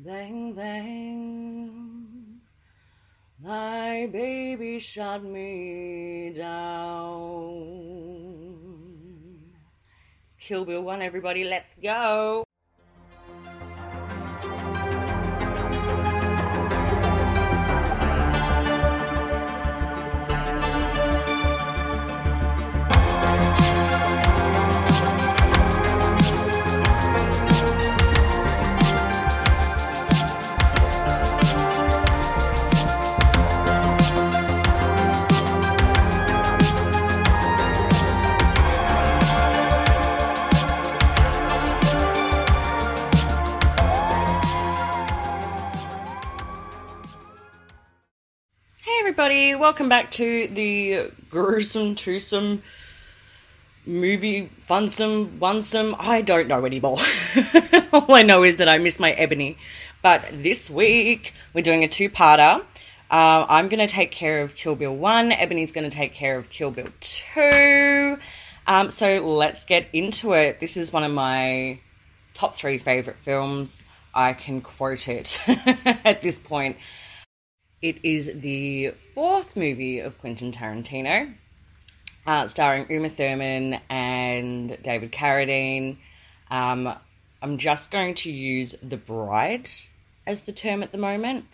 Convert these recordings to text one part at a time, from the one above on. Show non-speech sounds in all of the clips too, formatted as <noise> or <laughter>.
Bang, bang. My baby shot me down. It's Kill Bill 1, everybody. Let's go. Everybody, welcome back to the gruesome, twosome movie, funsome, onesome. I don't know anymore. <laughs> All I know is that I miss my Ebony. But this week we're doing a two-parter. Uh, I'm going to take care of Kill Bill 1. Ebony's going to take care of Kill Bill 2. Um, so let's get into it. This is one of my top three favorite films. I can quote it <laughs> at this point. It is the fourth movie of Quentin Tarantino, uh, starring Uma Thurman and David Carradine. Um, I'm just going to use The Bride as the term at the moment.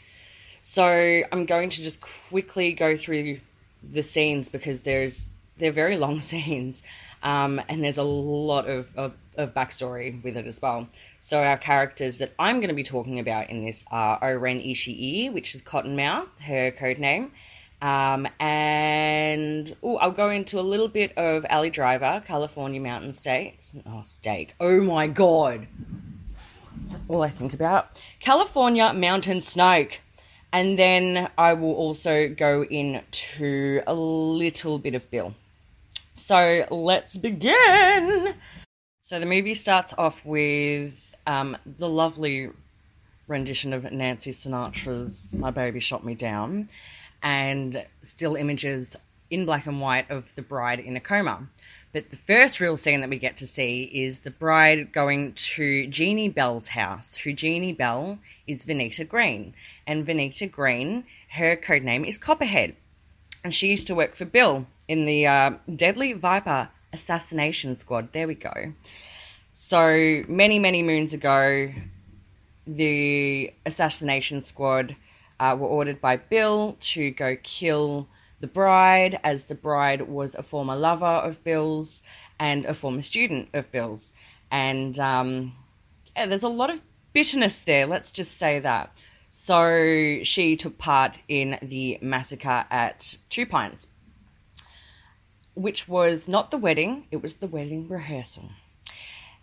So I'm going to just quickly go through the scenes because there's they're very long <laughs> scenes, um, and there's a lot of, of, of backstory with it as well. So our characters that I'm going to be talking about in this are O-Ren Ishii, which is Cottonmouth, her code name. Um, and oh, I'll go into a little bit of Elle Driver, California Mountain Steak. Oh, steak. Oh my god. That's all I think about. California Mountain Snake. And then I will also go into a little bit of Bill. So let's begin. So the movie starts off with um, the lovely rendition of Nancy Sinatra's My Baby Shot Me Down and still images in black and white of the bride in a coma. But the first real scene that we get to see is the bride going to Jeannie Bell's house, who Jeannie Bell is Vernita Green. And Vernita Green, her code name is Copperhead. And she used to work for Bill in the uh, Deadly Viper Assassination Squad. There we go. So many, many moons ago, the assassination squad uh, were ordered by Bill to go kill the bride, as the bride was a former lover of Bill's and a former student of Bill's. And um, yeah, there's a lot of bitterness there, let's just say that. So she took part in the massacre at Two Pines, which was not the wedding, it was the wedding rehearsal.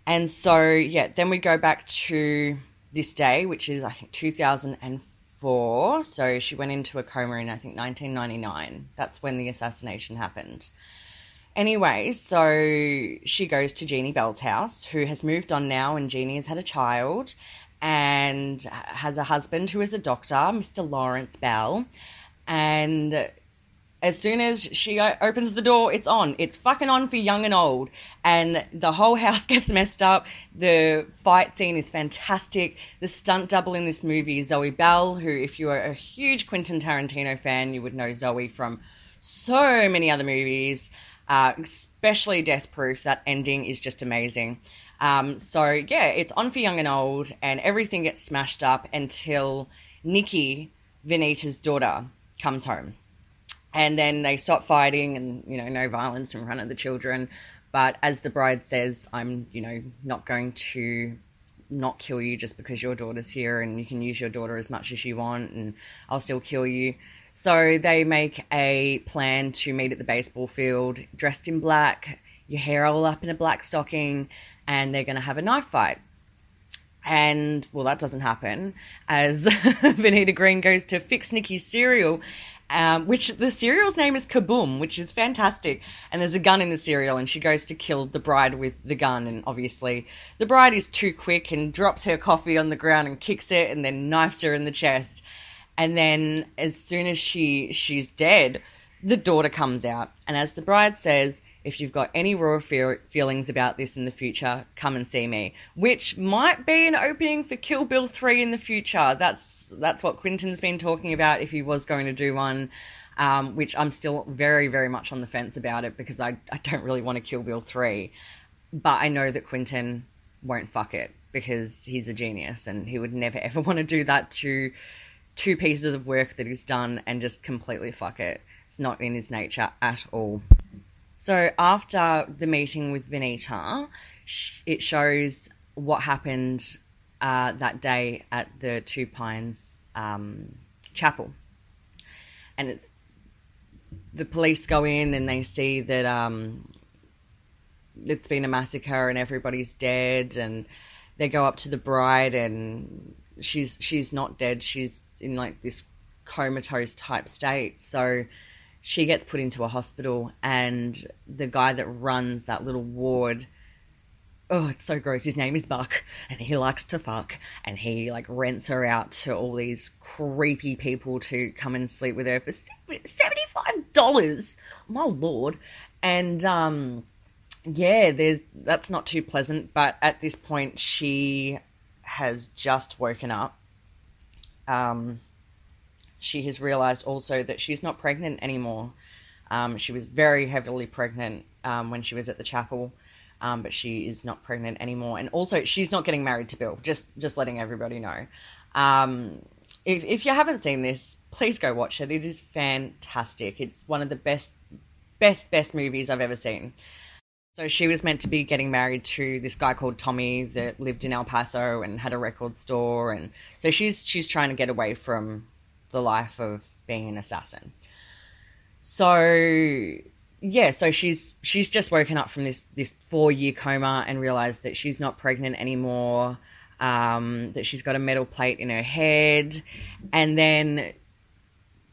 And so, yeah, then we go back to this day, which is, I think, 2004. So she went into a coma in, I think, 1999. That's when the assassination happened. Anyway, so she goes to Jeannie Bell's house, who has moved on now, and Jeannie has had a child and has a husband who is a doctor, Mr. Lawrence Bell. And as soon as she opens the door, it's on. It's fucking on for young and old. And the whole <laughs> house gets messed up. The fight scene is fantastic. The stunt double in this movie is Zoe Bell, who, if you are a huge Quentin Tarantino fan, you would know Zoe from so many other movies, uh, especially Death Proof. That ending is just amazing. Um, so, yeah, it's on for young and old, and everything gets smashed up until Nikki, Vernita's daughter, comes home and then they stop fighting and you know no violence in front of the children. But as the bride says i'm you know not going to not kill you just because your daughter's here and you can use your daughter as much as you want and i'll still kill you. So they make a plan to meet at the baseball field dressed in black your hair all up in a black stocking and they're going to have a knife fight. And well, that doesn't happen as <laughs> Vernita Green goes to fix Nikki's cereal, um, which the cereal's name is Kaboom, which is fantastic. And there's a gun in the cereal, and she goes to kill the bride with the gun. And obviously, the bride is too quick and drops her coffee on the ground and kicks it, and then knifes her in the chest. And then, as soon as she she's dead, the daughter comes out, and as the bride says, if you've got any raw feelings about this in the future, come and see me. Which might be an opening for Kill Bill 3 in the future. That's that's what Quentin's been talking about if he was going to do one. Um, which I'm still very, very much on the fence about it because I, I don't really want to Kill Bill 3. But I know that Quentin won't fuck it because he's a genius and he would never <laughs> ever want to do that to two pieces of work that he's done and just completely fuck it. It's not in his nature at all. So after the meeting with Vernita, it shows what happened uh, that day at the Two Pines um, Chapel, and it's the police go in and they see that um, it's been a massacre and everybody's dead, and they go up to the bride and she's she's not dead. She's in like this comatose type state. So she gets put into a hospital, and the guy that runs that little ward. Oh, it's so gross. His name is Buck, and he likes to fuck, and he like rents her out to all these creepy people to come and sleep with her for seventy-five dollars. My lord, and um, yeah, there's that's not too pleasant. But at this point, she has just woken up. Um, she has realized also that she's not pregnant anymore. Um, she was very heavily pregnant um, when she was at the chapel, um, but she is not pregnant anymore. And also, she's not getting married to Bill. Just just letting everybody know. Um, if, if you haven't seen this, please go watch it. It is fantastic. It's one of the best, best, best movies I've ever seen. So she was meant to be getting married to this guy called Tommy that lived in El Paso and had a record store, and so she's she's trying to get away from the life of being an assassin. So yeah, so she's she's just woken up from this this four year coma and realized that she's not pregnant anymore. Um, that she's got a metal plate in her head, and then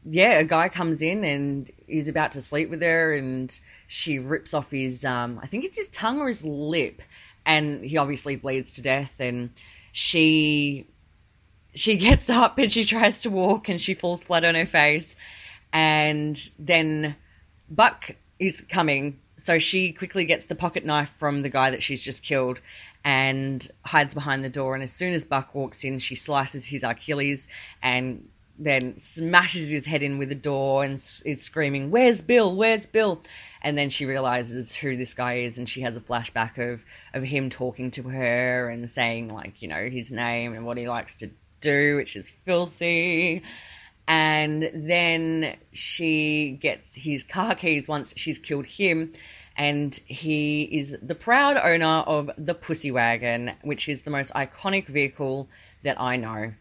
yeah, a guy comes in and he's about to sleep with her, and she rips off his um, I think it's his tongue or his lip, and he obviously bleeds to death, and she she gets <laughs> up and she tries to walk and she falls flat on her face. And then Buck is coming. So she quickly gets the pocket knife from the guy that she's just killed and hides behind the door. And as soon as Buck walks in, she slices his Achilles and then smashes his head in with the door and is screaming, Where's Bill? Where's Bill? And then she realizes who this guy is and she has a flashback of, of him talking to her and saying, like, you know, his name and what he likes to do, which is filthy. And then she gets his car keys once she's killed him. And he is the proud owner of the Pussy Wagon, which is the most iconic vehicle that I know.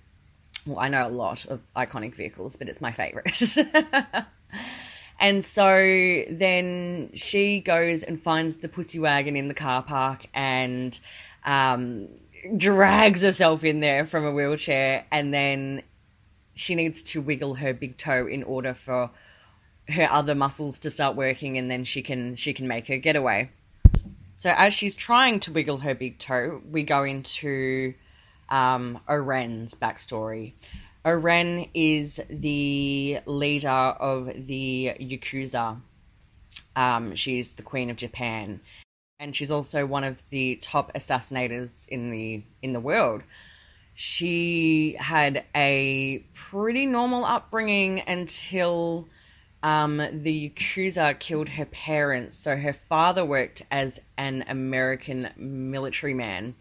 Well, I know a lot of iconic vehicles, but it's my favorite. <laughs> and so then she goes and finds the Pussy Wagon in the car park and um, drags herself in there from a wheelchair and then she needs to wiggle her big toe in order for her other muscles to start working and then she can she can make her getaway. So as she's trying to wiggle her big toe, we go into um, O-Ren's backstory. O-Ren is the leader of the Yakuza. Um, she's the queen of Japan, and she's also one of the top assassinators in the in the world. She had a pretty normal upbringing until um, the Yakuza killed her parents. So her father worked as an American military man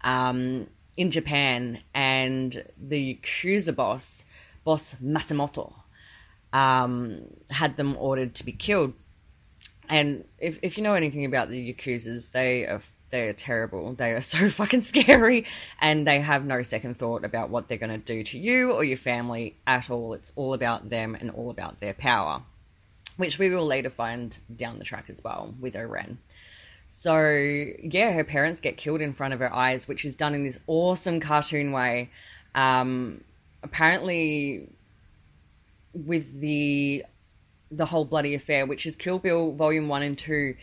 um, in Japan, and the Yakuza boss, boss Matsumoto, um, had them ordered to be killed and if if you know anything about the Yakuza's, they are they are terrible. They are <laughs> so fucking scary, and they have no second thought about what they're going to do to you or your family at all. It's all about them and all about their power, which we will later find down the track as well with O-Ren. So, yeah, her parents get killed in front of her eyes, which is done in this awesome cartoon way. Um, apparently, with the the whole bloody affair, which is Kill Bill Volume One and Two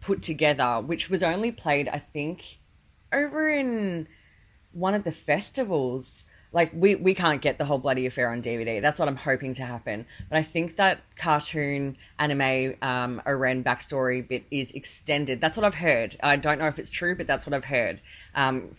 put together, which was only played, I think, over in one of the festivals. Like we, we can't get the whole bloody affair on DVD. That's what I'm hoping to happen. But I think that cartoon anime um, O-Ren backstory bit is extended. That's what I've heard. I don't know if it's true, but that's what I've heard. Um,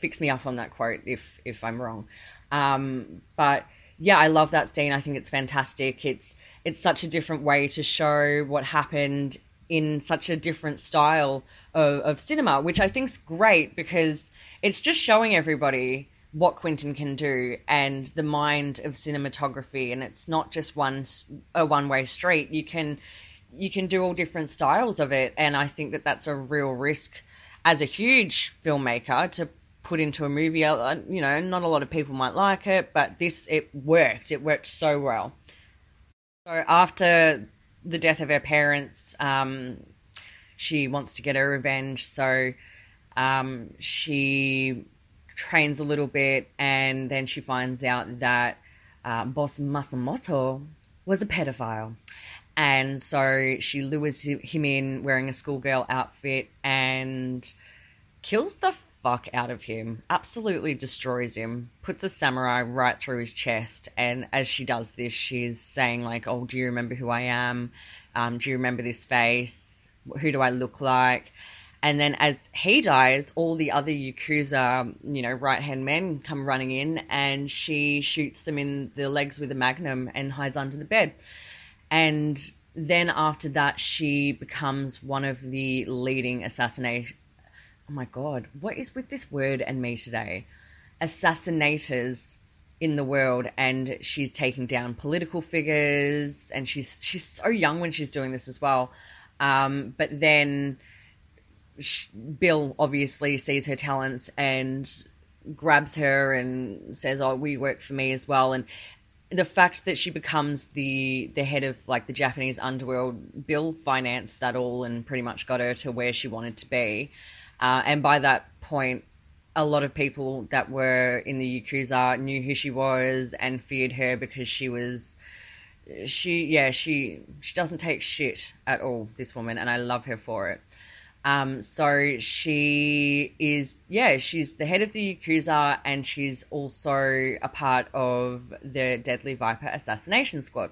fix me up on that quote if if I'm wrong. Um, but yeah, I love that scene. I think it's fantastic. It's it's such a different way to show what happened in such a different style of, of cinema, which I think is great because it's just showing everybody what Quentin can do and the mind of cinematography, and it's not just one a one way street. You can you can do all different styles of it, and I think that that's a real risk as a huge filmmaker to put into a movie. Uh, you know, not a lot of people might like it, but this it worked. It worked so well. So after the death of her parents, um, she wants to get her revenge. So um, she trains a little bit, and then she finds out that uh, boss Matsumoto was a pedophile. And so she lures him in wearing a schoolgirl outfit and kills the fuck out of him, absolutely destroys him, puts a samurai right through his chest. And as she does this, she's saying, like, Oh, do you remember who I am? Um, do you remember this face? Who do I look like? And then as he dies, all the other Yakuza, you know, right hand men come running in and she shoots them in the legs with a magnum and hides under the bed. And then after that, she becomes one of the leading assassination oh my god, what is with this word and me today? Assassinators in the world, and she's taking down political figures, and she's she's so young when she's doing this as well. Um, but then she, Bill obviously sees her talents and grabs her and says, "Oh, we work for me as well." And the fact that she becomes the the head of like the Japanese underworld, Bill financed that all and pretty much got her to where she wanted to be. Uh, and by that point, a lot of people that were in the Yakuza knew who she was and feared her because she was she yeah she she doesn't take shit at all this woman and I love her for it. Um, so she is yeah she's the head of the Yakuza and she's also a part of the Deadly Viper assassination squad.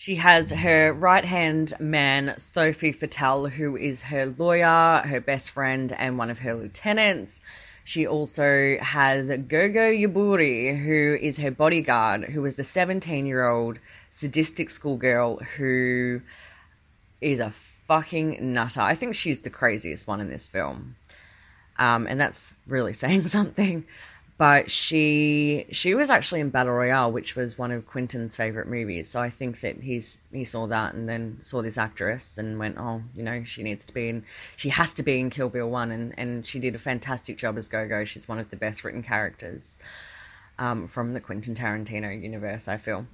She has her right hand man, Sophie Fatale, who is her lawyer, her best friend, and one of her lieutenants. She also has Gogo Yubari, who is her bodyguard, who is a 17 year old sadistic schoolgirl who is a fucking nutter. I think she's the craziest one in this film. Um, and that's really <laughs> saying something but she she was actually in Battle Royale, which was one of Quentin's favorite movies. So I think that he's he saw that and then saw this actress and went, oh, you know, she needs to be in, she has to be in Kill Bill One, and and she did a fantastic job as Gogo. She's one of the best written characters um, from the Quentin Tarantino universe, I feel.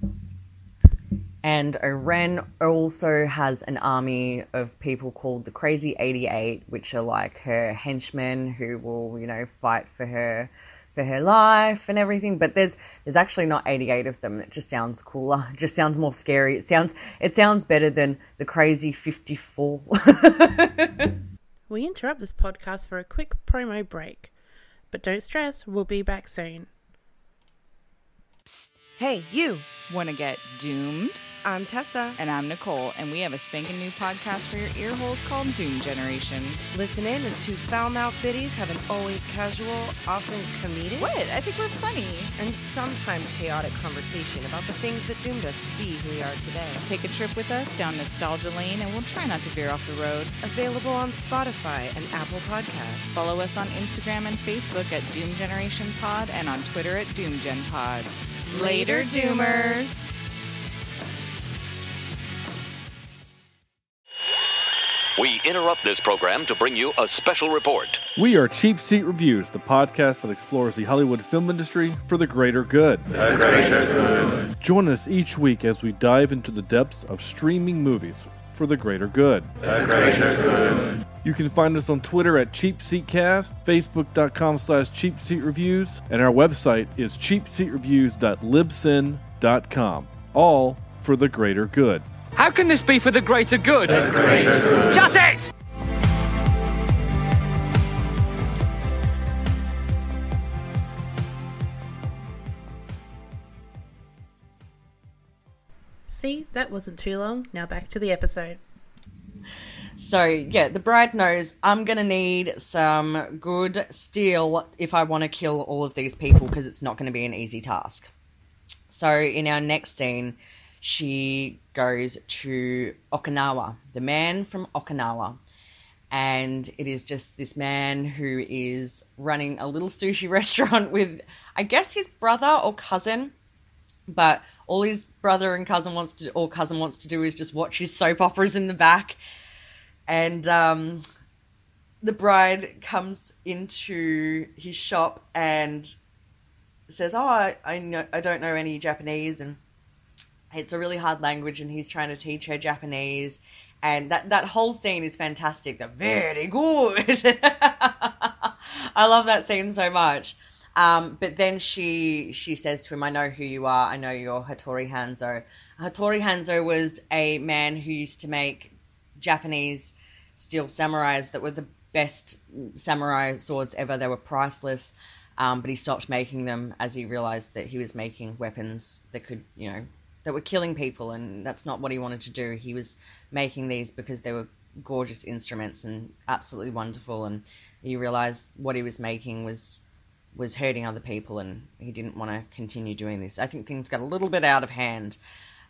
And O-Ren also has an army of people called the Crazy 88, which are like her henchmen who will, you know, fight for her for her life and everything. But there's there's actually not 88 of them. It just sounds cooler. <laughs> It just sounds more scary. It sounds it sounds better than the crazy 54. <laughs> we interrupt this podcast for a quick promo break, but don't stress. We'll be back soon. Psst. Hey, you! Want to get doomed? I'm Tessa. And I'm Nicole, and we have a spanking new podcast for your ear holes called Doom Generation. Listen in as two foul mouthed biddies have an always casual, often comedic. What? I think we're funny. And sometimes chaotic conversation about the things that doomed us to be who we are today. Take a trip with us down nostalgia lane, and we'll try not to veer off the road. Available on Spotify and Apple Podcasts. Follow us on Instagram and Facebook at Doom Generation Pod and on Twitter at Doomgen Pod. Later, Doomers! We interrupt this program to bring you a special report. We are Cheap Seat Reviews, the podcast that explores the Hollywood film industry for the greater good. The greater good. Join us each week as we dive into the depths of streaming movies for the greater good. The greater good. You can find us on Twitter at CheapSeatCast, Facebook.com slash CheapSeatReviews, and our website is CheapSeatReviews.libsyn.com. All for the greater good. How can this be for the greater good? The greater good. Shut it! See, that wasn't too long. Now back to the episode. So yeah, the bride knows I'm gonna need some good steel if I want to kill all of these people because it's not going to be an easy task. So in our next scene, she goes to Okinawa, the man from Okinawa, and it is just this man who is running a little sushi <laughs> restaurant with, I guess, his brother or cousin, but all his brother and cousin wants to or cousin wants to do is just watch his soap operas in the back. And um, the bride comes into his shop and says, "Oh, I, I know I don't know any Japanese, and it's a really hard language, and he's trying to teach her Japanese." And that that whole scene is fantastic. They're very good. <laughs> I love that scene so much. Um, but then she she says to him, "I know who you are. I know you're Hattori Hanzo." Hattori Hanzo was a man who used to make Japanese steel samurais that were the best samurai swords ever. They were priceless, um, but he stopped making them as he realized that he was making weapons that could, you know, that were killing people, and that's not what he wanted to do. He was making these because they were gorgeous instruments and absolutely wonderful, and he realized what he was making was was hurting other people, and he didn't want to continue doing this. I think things got a little bit out of hand.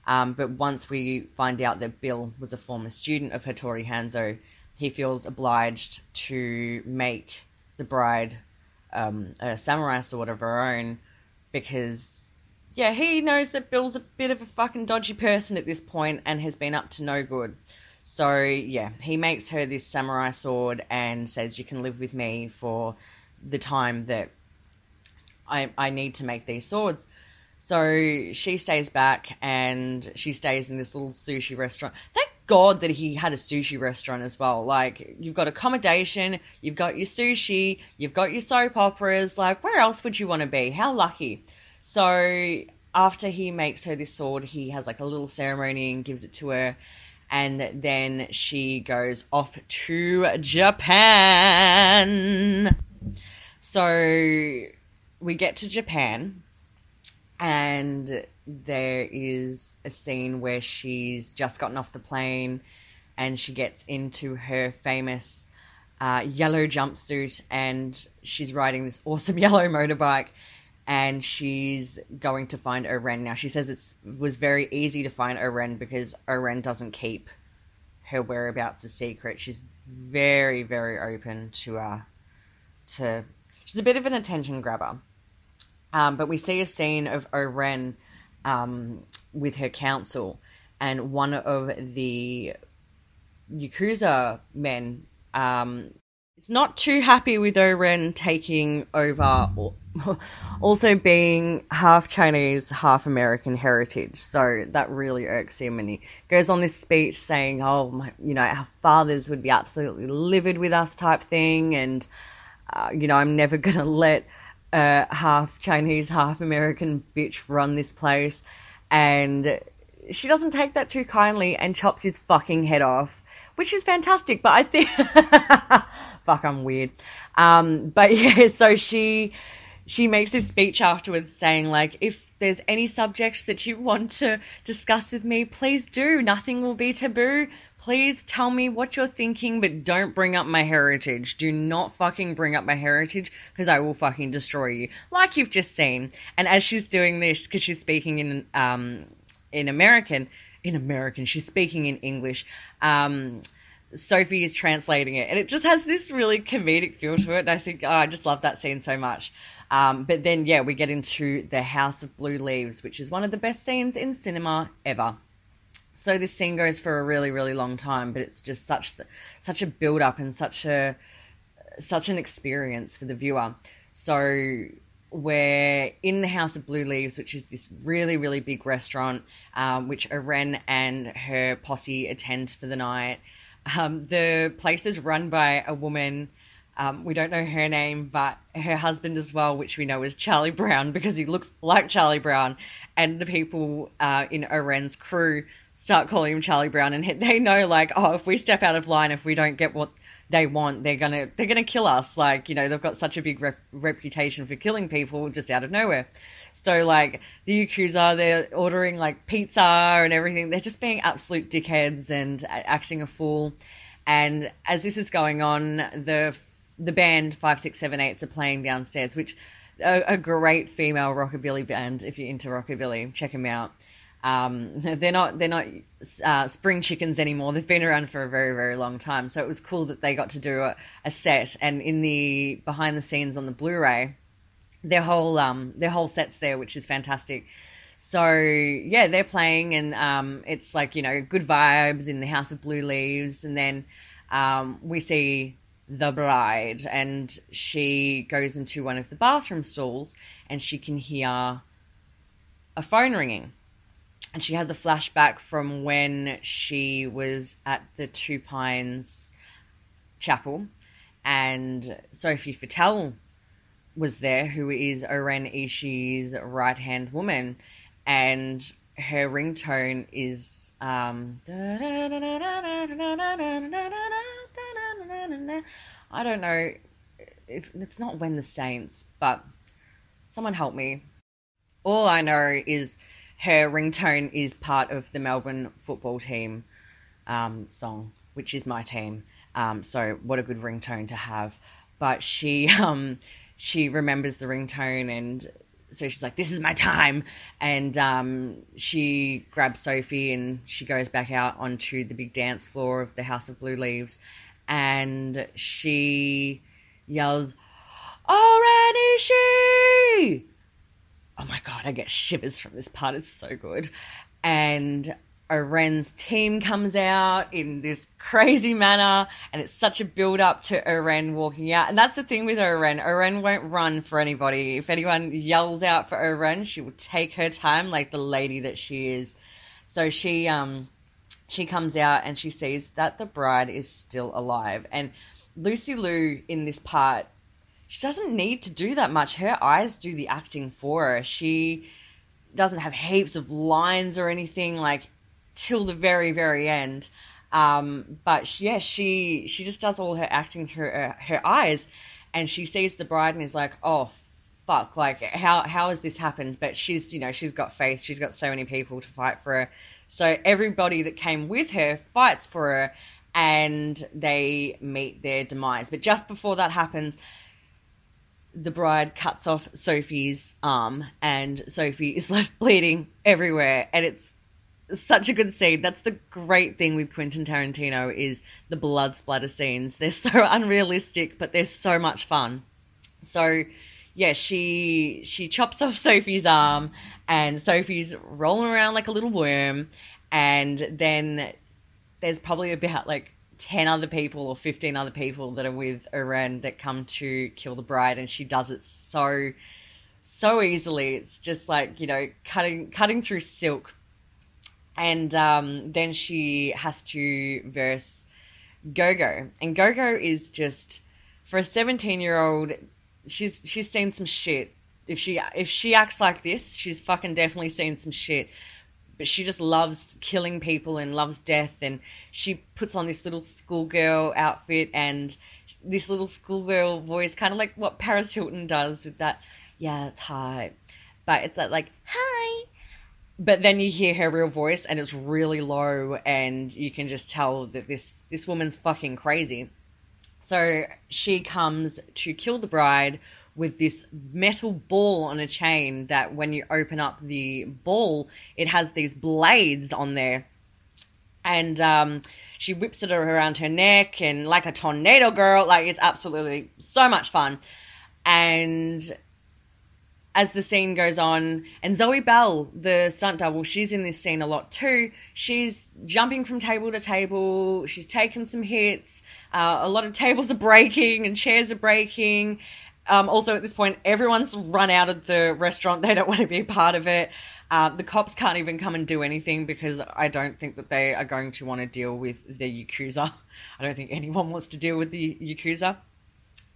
Um, but once we find out that Bill was a former student of Hattori Hanzo, he feels obliged to make the bride um, a samurai sword of her own because, yeah, he knows that Bill's a bit of a fucking dodgy person at this point and has been up to no good. So, yeah, he makes her this samurai sword and says, You can live with me for the time that I, I need to make these swords. So she stays back and she stays in this little sushi restaurant. Thank God that he had a sushi restaurant as well. Like, you've got accommodation, you've got your sushi, you've got your soap operas. Like, where else would you want to be? How lucky. So, after he makes her this sword, he has like a little ceremony and gives it to her. And then she goes off to Japan. So, we get to Japan and there is a scene where she's just gotten off the plane and she gets into her famous uh, yellow jumpsuit and she's riding this awesome <laughs> yellow motorbike and she's going to find O-Ren. Now she says it was very easy to find O-Ren because O-Ren doesn't keep her whereabouts a secret. She's very very open to uh to she's a bit of an attention grabber. Um, but we see a scene of O-Ren um, with her council, and one of the Yakuza men um, not too happy with O-Ren taking over, <laughs> also being half Chinese, half American heritage. So that really irks him, and he goes on this speech saying, "Oh, my, you know, our fathers would be absolutely livid with us," type thing, and uh, you know, I'm never <laughs> gonna let a half Chinese, half American bitch run this place, and she doesn't take that too kindly and chops his fucking head off, which is fantastic. But I think, <laughs> fuck, I'm weird. Um, but <laughs> yeah, so she she makes this speech afterwards saying like, if there's any subjects that you want to discuss with me, please do. Nothing will be taboo. Please tell me what you're thinking, but don't bring up my heritage. Do not fucking bring up my heritage because I will fucking destroy you, like you've just seen. And as she's doing this, because she's speaking in um in American, in American, she's speaking in English. Um, Sophie is translating it, and it just has this really comedic feel to it. And I think oh, I just love that scene so much. Um, but then, yeah, we get into the House of Blue Leaves, which is one of the best scenes in cinema ever. So this scene goes for a really, really long time, but it's just such the, such a build up and such a such an experience for the viewer. So we're in the House of Blue Leaves, which is this really, really big restaurant, um, which O-Ren and her posse attend for the night. Um, the place is run by a woman. Um, we don't know her name, but her husband as well, which we know is Charlie Brown because he looks like Charlie Brown. And the people uh, in O-Ren's crew start calling him Charlie Brown, and <laughs> they know like, oh, if we step out of line, if we don't get what they want, they're gonna they're gonna kill us. Like you know, they've got such a big rep- reputation for killing people just out of nowhere. So like the Yakuza, they're ordering like pizza and everything. They're just being absolute dickheads and acting a fool. And as this is going on, the the band Five Six Seven Eights are playing downstairs, which a, a great female rockabilly band. If you're into rockabilly, check them out. Um, <laughs> they're not they're not uh, spring chickens anymore. They've been around for a very very long time. So it was cool that they got to do a, a set. And in the behind the scenes on the Blu-ray, their whole um their whole sets there, which is fantastic. So yeah, they're playing, and um, it's like you know good vibes in the House of Blue Leaves, and then um, we see the bride, and she goes into one of the bathroom stalls, and she can hear a phone ringing. And she has a flashback from when she was at the Two Pines Chapel, and Sophie Fatale was there, who is O-Ren Ishii's right hand woman, and her ringtone is um, I don't know if it's not when the saints, but someone help me. All I know is her ringtone is part of the Melbourne football team um, song, which is my team. Um, so what a good ringtone to have. But she <laughs> um, she remembers the ringtone and so she's like, "This is my time," and um, she grabs Sophie and she goes back out onto the big dance floor of the House of Blue Leaves, and she yells, "O-Ren Ishii!" oh my god, I get shivers from this part. It's so good. And O-Ren's team comes out in this crazy manner, and it's such a build up to O-Ren walking out. And that's the thing with O-Ren. O-Ren won't run for anybody. If anyone yells out for O-Ren, she will take her time like the lady that she is. So she um she comes out and she sees that the bride is still alive. And Lucy Liu in this part she doesn't need to do that much. Her eyes do the acting for her. She doesn't have heaps of lines or anything like till the very very end. Um, but she, yeah, she she just does all her acting her uh, her eyes, and she sees the bride and is like, oh fuck, like how how has this happened? But she's you know she's got faith. She's got so many people to fight for her. So everybody that came with her fights for her, and they meet their demise. But just before that happens, the bride cuts off Sophie's arm, and Sophie is left bleeding everywhere, and it's such a good scene. That's the great thing with Quentin Tarantino is the blood splatter scenes. They're so <laughs> unrealistic, but they're so much fun. So, yeah, she she chops off <laughs> Sophie's arm, and Sophie's rolling around like a little worm, and then there's probably about like 10 other people or 15 other people that are with O-Ren that come to kill the bride and she does it so so easily it's just like you know cutting cutting through silk and um, then she has to verse Gogo. And Gogo is just for a 17 year old she's she's seen some shit. If she if she acts like this she's fucking definitely seen some shit. But she just loves killing people and loves death. And she puts on this little schoolgirl outfit and this little schoolgirl voice kind of like what paris hilton does with that yeah it's hot. But it's that like hi but then you hear her real voice and it's really low and you can just tell that this this woman's fucking crazy so she comes to kill the bride with this metal ball on a chain that when you open up the ball, it has these blades on there. And um, she whips it around her neck and like a tornado girl. Like it's absolutely so much fun. And as the scene goes on, and Zoe Bell, the stunt double, she's in this scene a lot too. She's jumping from table to table. She's taken some hits. Uh, a lot of tables are breaking and chairs are breaking Um, also, at this point, everyone's run out of the restaurant. <laughs> They don't want to be a part of it. Um, the cops can't even come and do anything because I don't think that they are going to want to deal with the Yakuza. <laughs> I don't think anyone wants to deal with the Yakuza.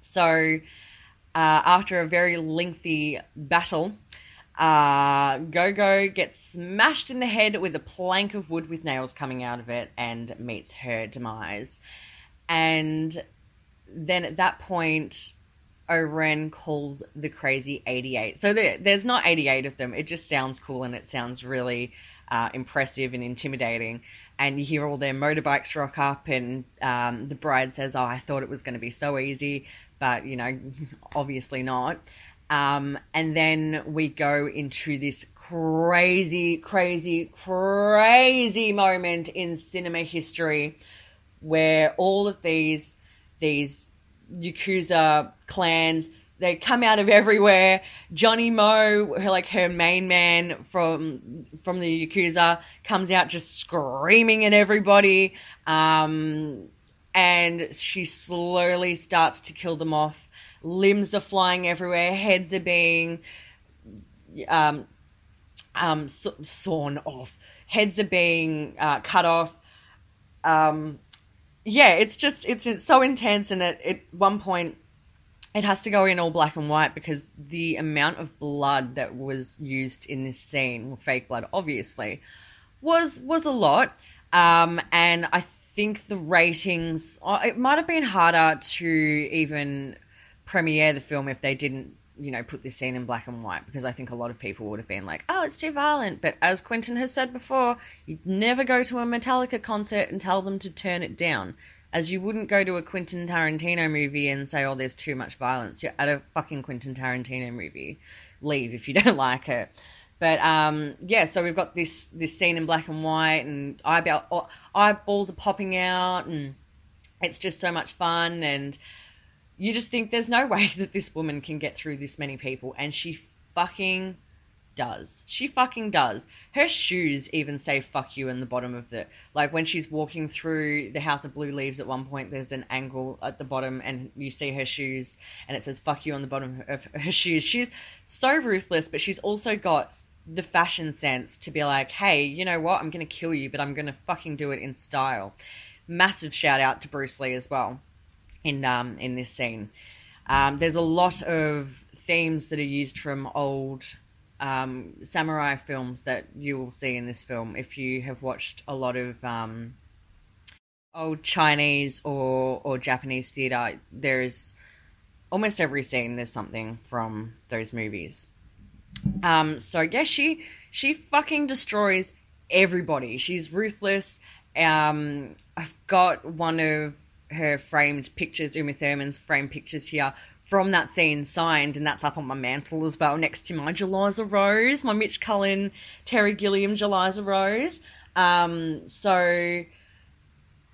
So, uh, after a very lengthy battle, uh, Gogo gets smashed in the head with a plank of wood with nails coming out of it and meets her demise. And then at that point, O-Ren calls the crazy 88. So there, there's not 88 of them. It just sounds cool and it sounds really uh, impressive and intimidating. And you hear all their motorbikes rock up, and um, the bride says, "Oh, I thought it was going to be so easy, but you know, <laughs> obviously not." Um, and then we go into this crazy, crazy, crazy moment in cinema history where all of these these yakuza clans they come out of everywhere. Johnny Mo, her, like her main man from from the yakuza, comes out just screaming at everybody, um, and she slowly starts to kill them off. Limbs are flying everywhere. Heads are being um, um, sawn off. Heads are being uh, cut off. Um, yeah, it's just it's, it's so intense, and at, at one point it has to go in all black and white because the amount of blood that was used in this scene, fake blood, obviously, was was a lot. Um, and I think the ratings, uh, it might have been harder to even premiere the film if they didn't, you know, put this scene in black and white because I think a lot of people would have been like, oh, it's too violent. But as Quentin has said before, you'd never go to a Metallica concert and tell them to turn it down as you wouldn't go to a Quentin Tarantino movie and say, "Oh, there's too much violence." You're at a fucking Quentin Tarantino movie. Leave if you don't <laughs> like it. But um, yeah, so we've got this this scene in black and white, and eyeball, eyeballs are popping out, and it's just so much fun. And you just think there's no <laughs> way that this woman can get through this many people, and she fucking does. She fucking does. Her shoes even say fuck you in the bottom of the like when she's walking through the House of Blue Leaves at one point there's an angle at the bottom and you see her shoes and it says fuck you on the bottom of her shoes. She's so ruthless, but she's also got the fashion sense to be like, "Hey, you know what? I'm going to kill you, but I'm going to fucking do it in style." Massive shout out to Bruce Lee as well in um in this scene. Um, there's a lot of themes that are used from old um, samurai films that you will see in this film if you have watched a lot of um, old Chinese or or Japanese theater. There's almost every scene there's something from those movies. Um, so yeah, she she fucking destroys everybody. She's ruthless. Um, I've got one of her framed pictures, Uma Thurman's framed pictures here from that scene signed, and that's up on my mantle as well, next to my Jeliza Rose, my Mitch Cullen, Terry Gilliam Jeliza Rose. Um, so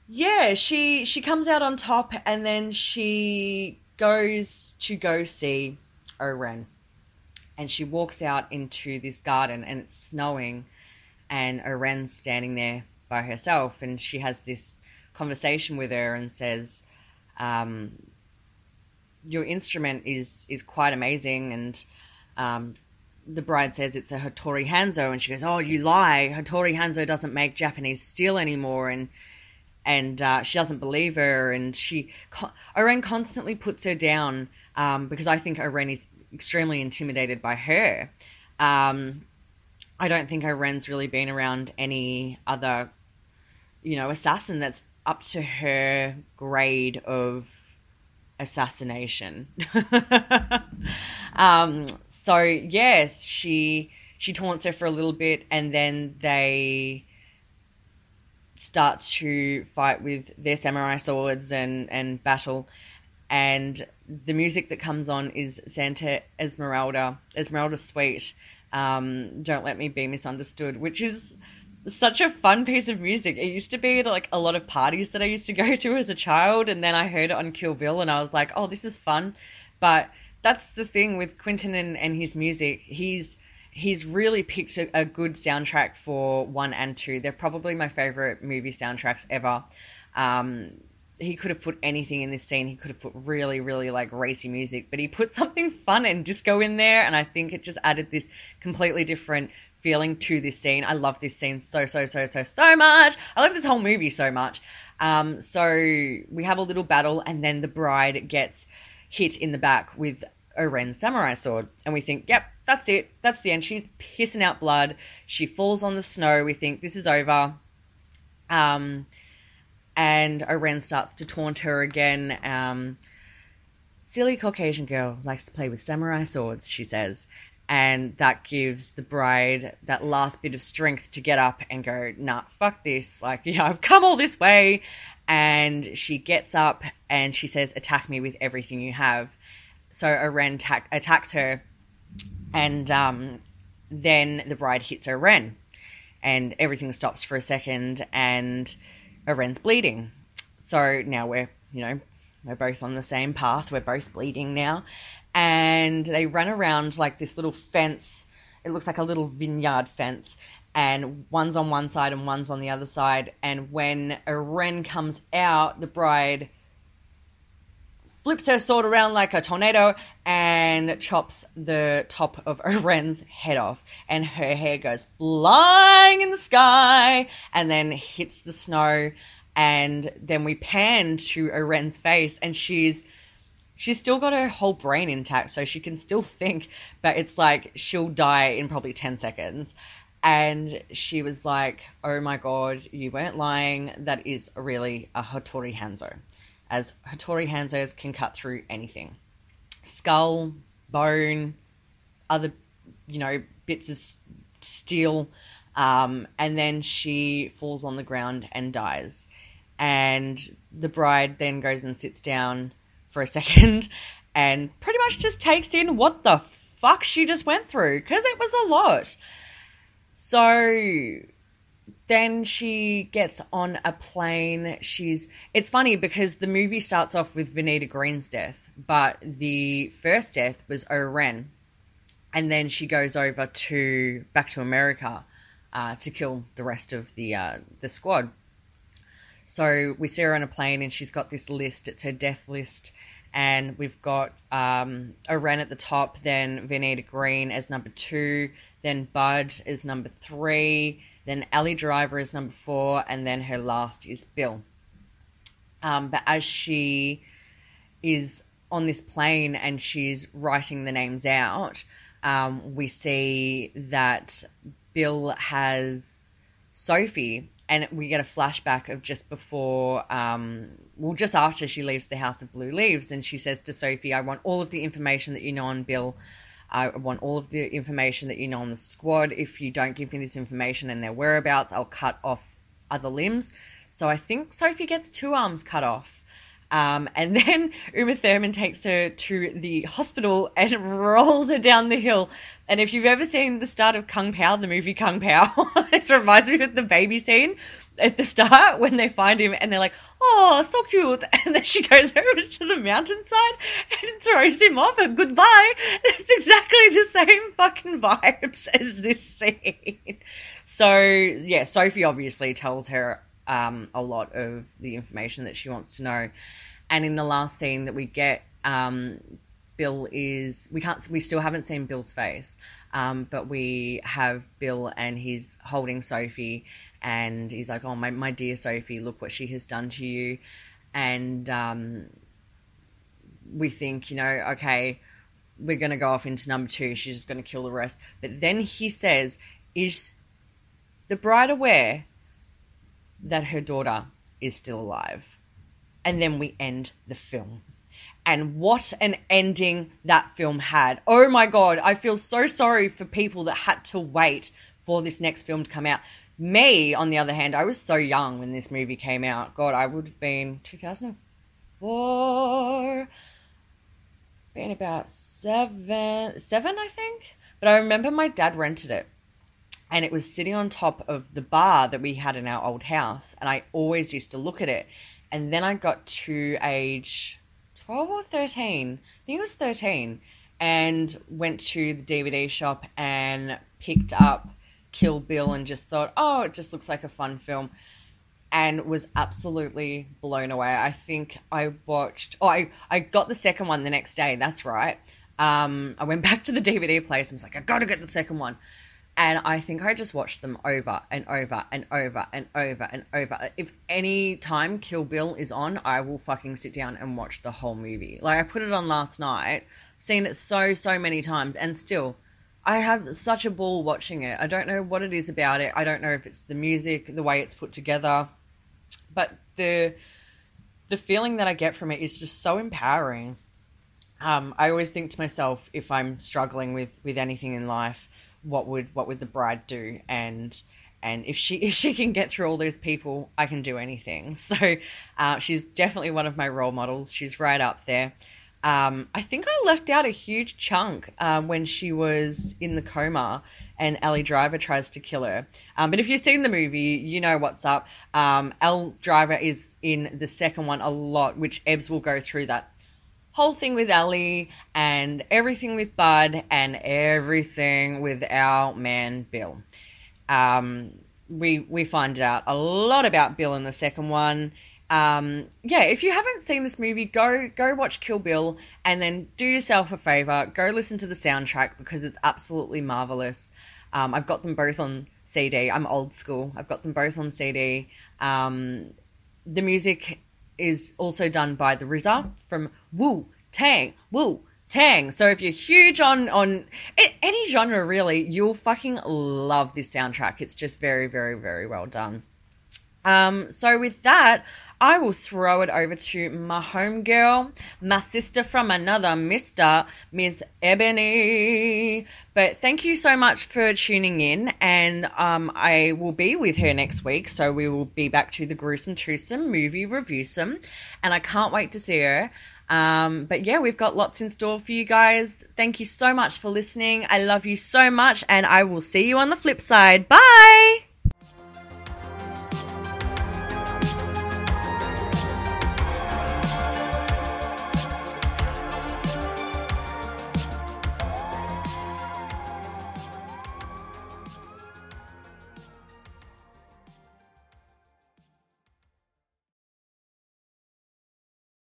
yeah, she she comes out on top, and then she goes to go see O-Ren, and she walks out into this garden, and it's snowing, and O-Ren's standing there by herself, and she has this conversation with her and says. Um, your instrument is is quite amazing and um, the bride says it's a Hattori Hanzo and she goes oh you lie Hattori Hanzo doesn't make Japanese steel anymore and and uh, she doesn't believe her and she O-Ren constantly puts her down um, because I think O-Ren is extremely intimidated by her um, I don't think O-Ren's really been around any other you know assassin that's up to her grade of assassination. <laughs> um, so yes, she she taunts her for a little bit, and then they start to fight with their samurai swords and and battle. And the music that comes on is Santa Esmeralda, Esmeralda Suite. Um, Don't let me be misunderstood, which is such a fun piece of music. It used to be at like a lot of parties that I used to go to as a child, and then I heard it on Kill Bill, and I was like, oh, this is fun. But that's the thing with Quentin and, and his music. He's he's really picked a, a, good soundtrack for one and two. They're probably my favorite movie soundtracks ever. Um, he could have put anything in this scene. He could have put really, really like racy music, but he put something fun and disco in there, and I think it just added this completely different feeling to this scene. I love this scene so, so, so, so, so much. I love this whole movie so much. Um, so we have a little battle, and then the bride gets hit in the back with O-Ren's samurai sword, and we think, yep, that's it, that's the end. She's pissing out blood. She falls on the snow. We think this is over. Um, and O-Ren starts to taunt her again. Um, Silly Caucasian girl likes to play with samurai swords, she says. And that gives the bride that last bit of strength to get up and go, nah, fuck this. Like, <laughs> know, I've come all this way. And she gets up and she says, attack me with everything you have. So O-Ren ta- attacks her. And um, then the bride hits O-Ren. And everything stops for a second. And O-Ren's bleeding. So now we're, you know, we're both on the same path. We're both bleeding now. And they run around like this little fence. It looks like a little vineyard fence. And one's on one side and one's on the other side. And when O-Ren comes out, the bride flips her sword around like a tornado and chops the top of <laughs> O-Ren's head off. And her hair goes flying in the sky and then hits the snow. And then we pan to O-Ren's face and she's she's still got her whole brain intact, so she can still think, but it's like she'll die in probably 10 seconds. And she was like, Oh my god, you weren't lying. That is really a Hattori Hanzo as Hattori Hanzos can cut through anything skull, bone, other, you know, bits of steel. Um, and then she falls on the ground and dies. And the bride then goes and sits down for a <laughs> second and pretty much just takes in what the fuck she just went through because it was a lot. So then she gets on a plane. She's it's funny because the movie starts off with Vernita Green's death, but the first death was O-Ren, and then she goes over to back to America uh, to kill the rest of the uh, the squad. So we see her on a plane, and she's got this list. It's her death list, and we've got um, O-Ren at the top, then Vernita Green as number two, then Bud as number three then Elle Driver is number four, and then her last is Bill. Um, but as she is on this plane and she's writing the names out, um, we see that Bill has Sofie, and we get a flashback of just before, um, well, just after she leaves the House of Blue Leaves, and she says to Sofie, I want all of the information that you know on Bill I want all of the information that you know on the squad. If you don't give me this information and their whereabouts, I'll cut off other limbs. So I think Sofie gets two arms cut off. Um, and <laughs> then Uma Thurman takes her to the hospital and <laughs> rolls her down the hill. And if you've ever seen the start of Kung Pow, the movie Kung Pow, <laughs> this reminds me of the baby scene at the start when they find him and they're like, oh, so cute. <laughs> And then she goes over to the mountainside and throws him off and goodbye. <laughs> It's exactly the same fucking vibes <laughs> as this scene. So, yeah, Sofie obviously tells her um, a lot of the information that she wants to know. And in the last scene that we get, um, Bill is we can't we still haven't seen Bill's face, um, but we have Bill and he's holding Sofie and he's like, "Oh my my dear Sofie, look what she has done to you," and um, we think, you know, okay, we're gonna go off into number two. She's just gonna kill the rest. But then he says, "Is the bride aware that her daughter is still alive?" And then we end the film. And what an ending that film had. Oh my god, I feel so sorry for people that had to wait for this next film to come out me, on the other hand, I was so young when this movie came out. God, I would have been 2004, been about seven, seven, I think. But I remember my dad rented it, and it was sitting on top of the bar that we had in our old house, and I always used to look at it. And then I got to age 12 or 13, I think it was 13, and went to the DVD shop and picked up Kill Bill and just thought, oh, it just looks like a fun film. and was absolutely blown away. I think I watched. Oh, I I got the second one the next day. That's right. Um, I went <laughs> back to the DVD place and was like, I got to get the second one. And I think I just watched them over and over and over and over and over. If any time Kill Bill is on, I will fucking sit down and watch the whole movie. Like I put it on last night, seen it so so many times, and still, I have such a ball watching it. I don't know what it is about it. I don't know if it's the music, the way it's put together, but the the feeling that I get from it is just so empowering. Um, I always think to myself, if I'm struggling with with anything in life what would what would the bride do and and if she <laughs> if she can get through all those people i can do anything <laughs> so uh, she's definitely one of my role models she's right up there um, i think i left out a huge chunk um, when she was in the coma and Elle Driver tries to kill her. Um, but if you've seen the movie, you know what's up. Um, Driver is in the second one a lot, which Ebbs will go through that whole thing with Elle and everything with Bud and everything with our man Bill. Um, we we find out a lot about Bill in the second one. Um, yeah, if you haven't seen this movie, go go watch Kill Bill and then do yourself a favor, go listen to the soundtrack because it's absolutely marvelous. Um, I've got them both on CD. I'm old school. I've got them both on CD. Um, the music is also done by the RZA from Wu Tang Wu Tang. So if you're huge on on any genre really, you'll fucking love this soundtrack. It's just very very very well done. Um, so with that, I will throw it over to my homegirl, my sister from another mister, Miss Ebony. But thank you so much for tuning in, and um, I will be with her next week. So we will be back to the gruesome twosome movie review some, and I can't wait to see her. Um, but yeah, we've got lots in store for you guys. Thank you so much for listening. I love you so much, and I will see you on the flip side. Bye.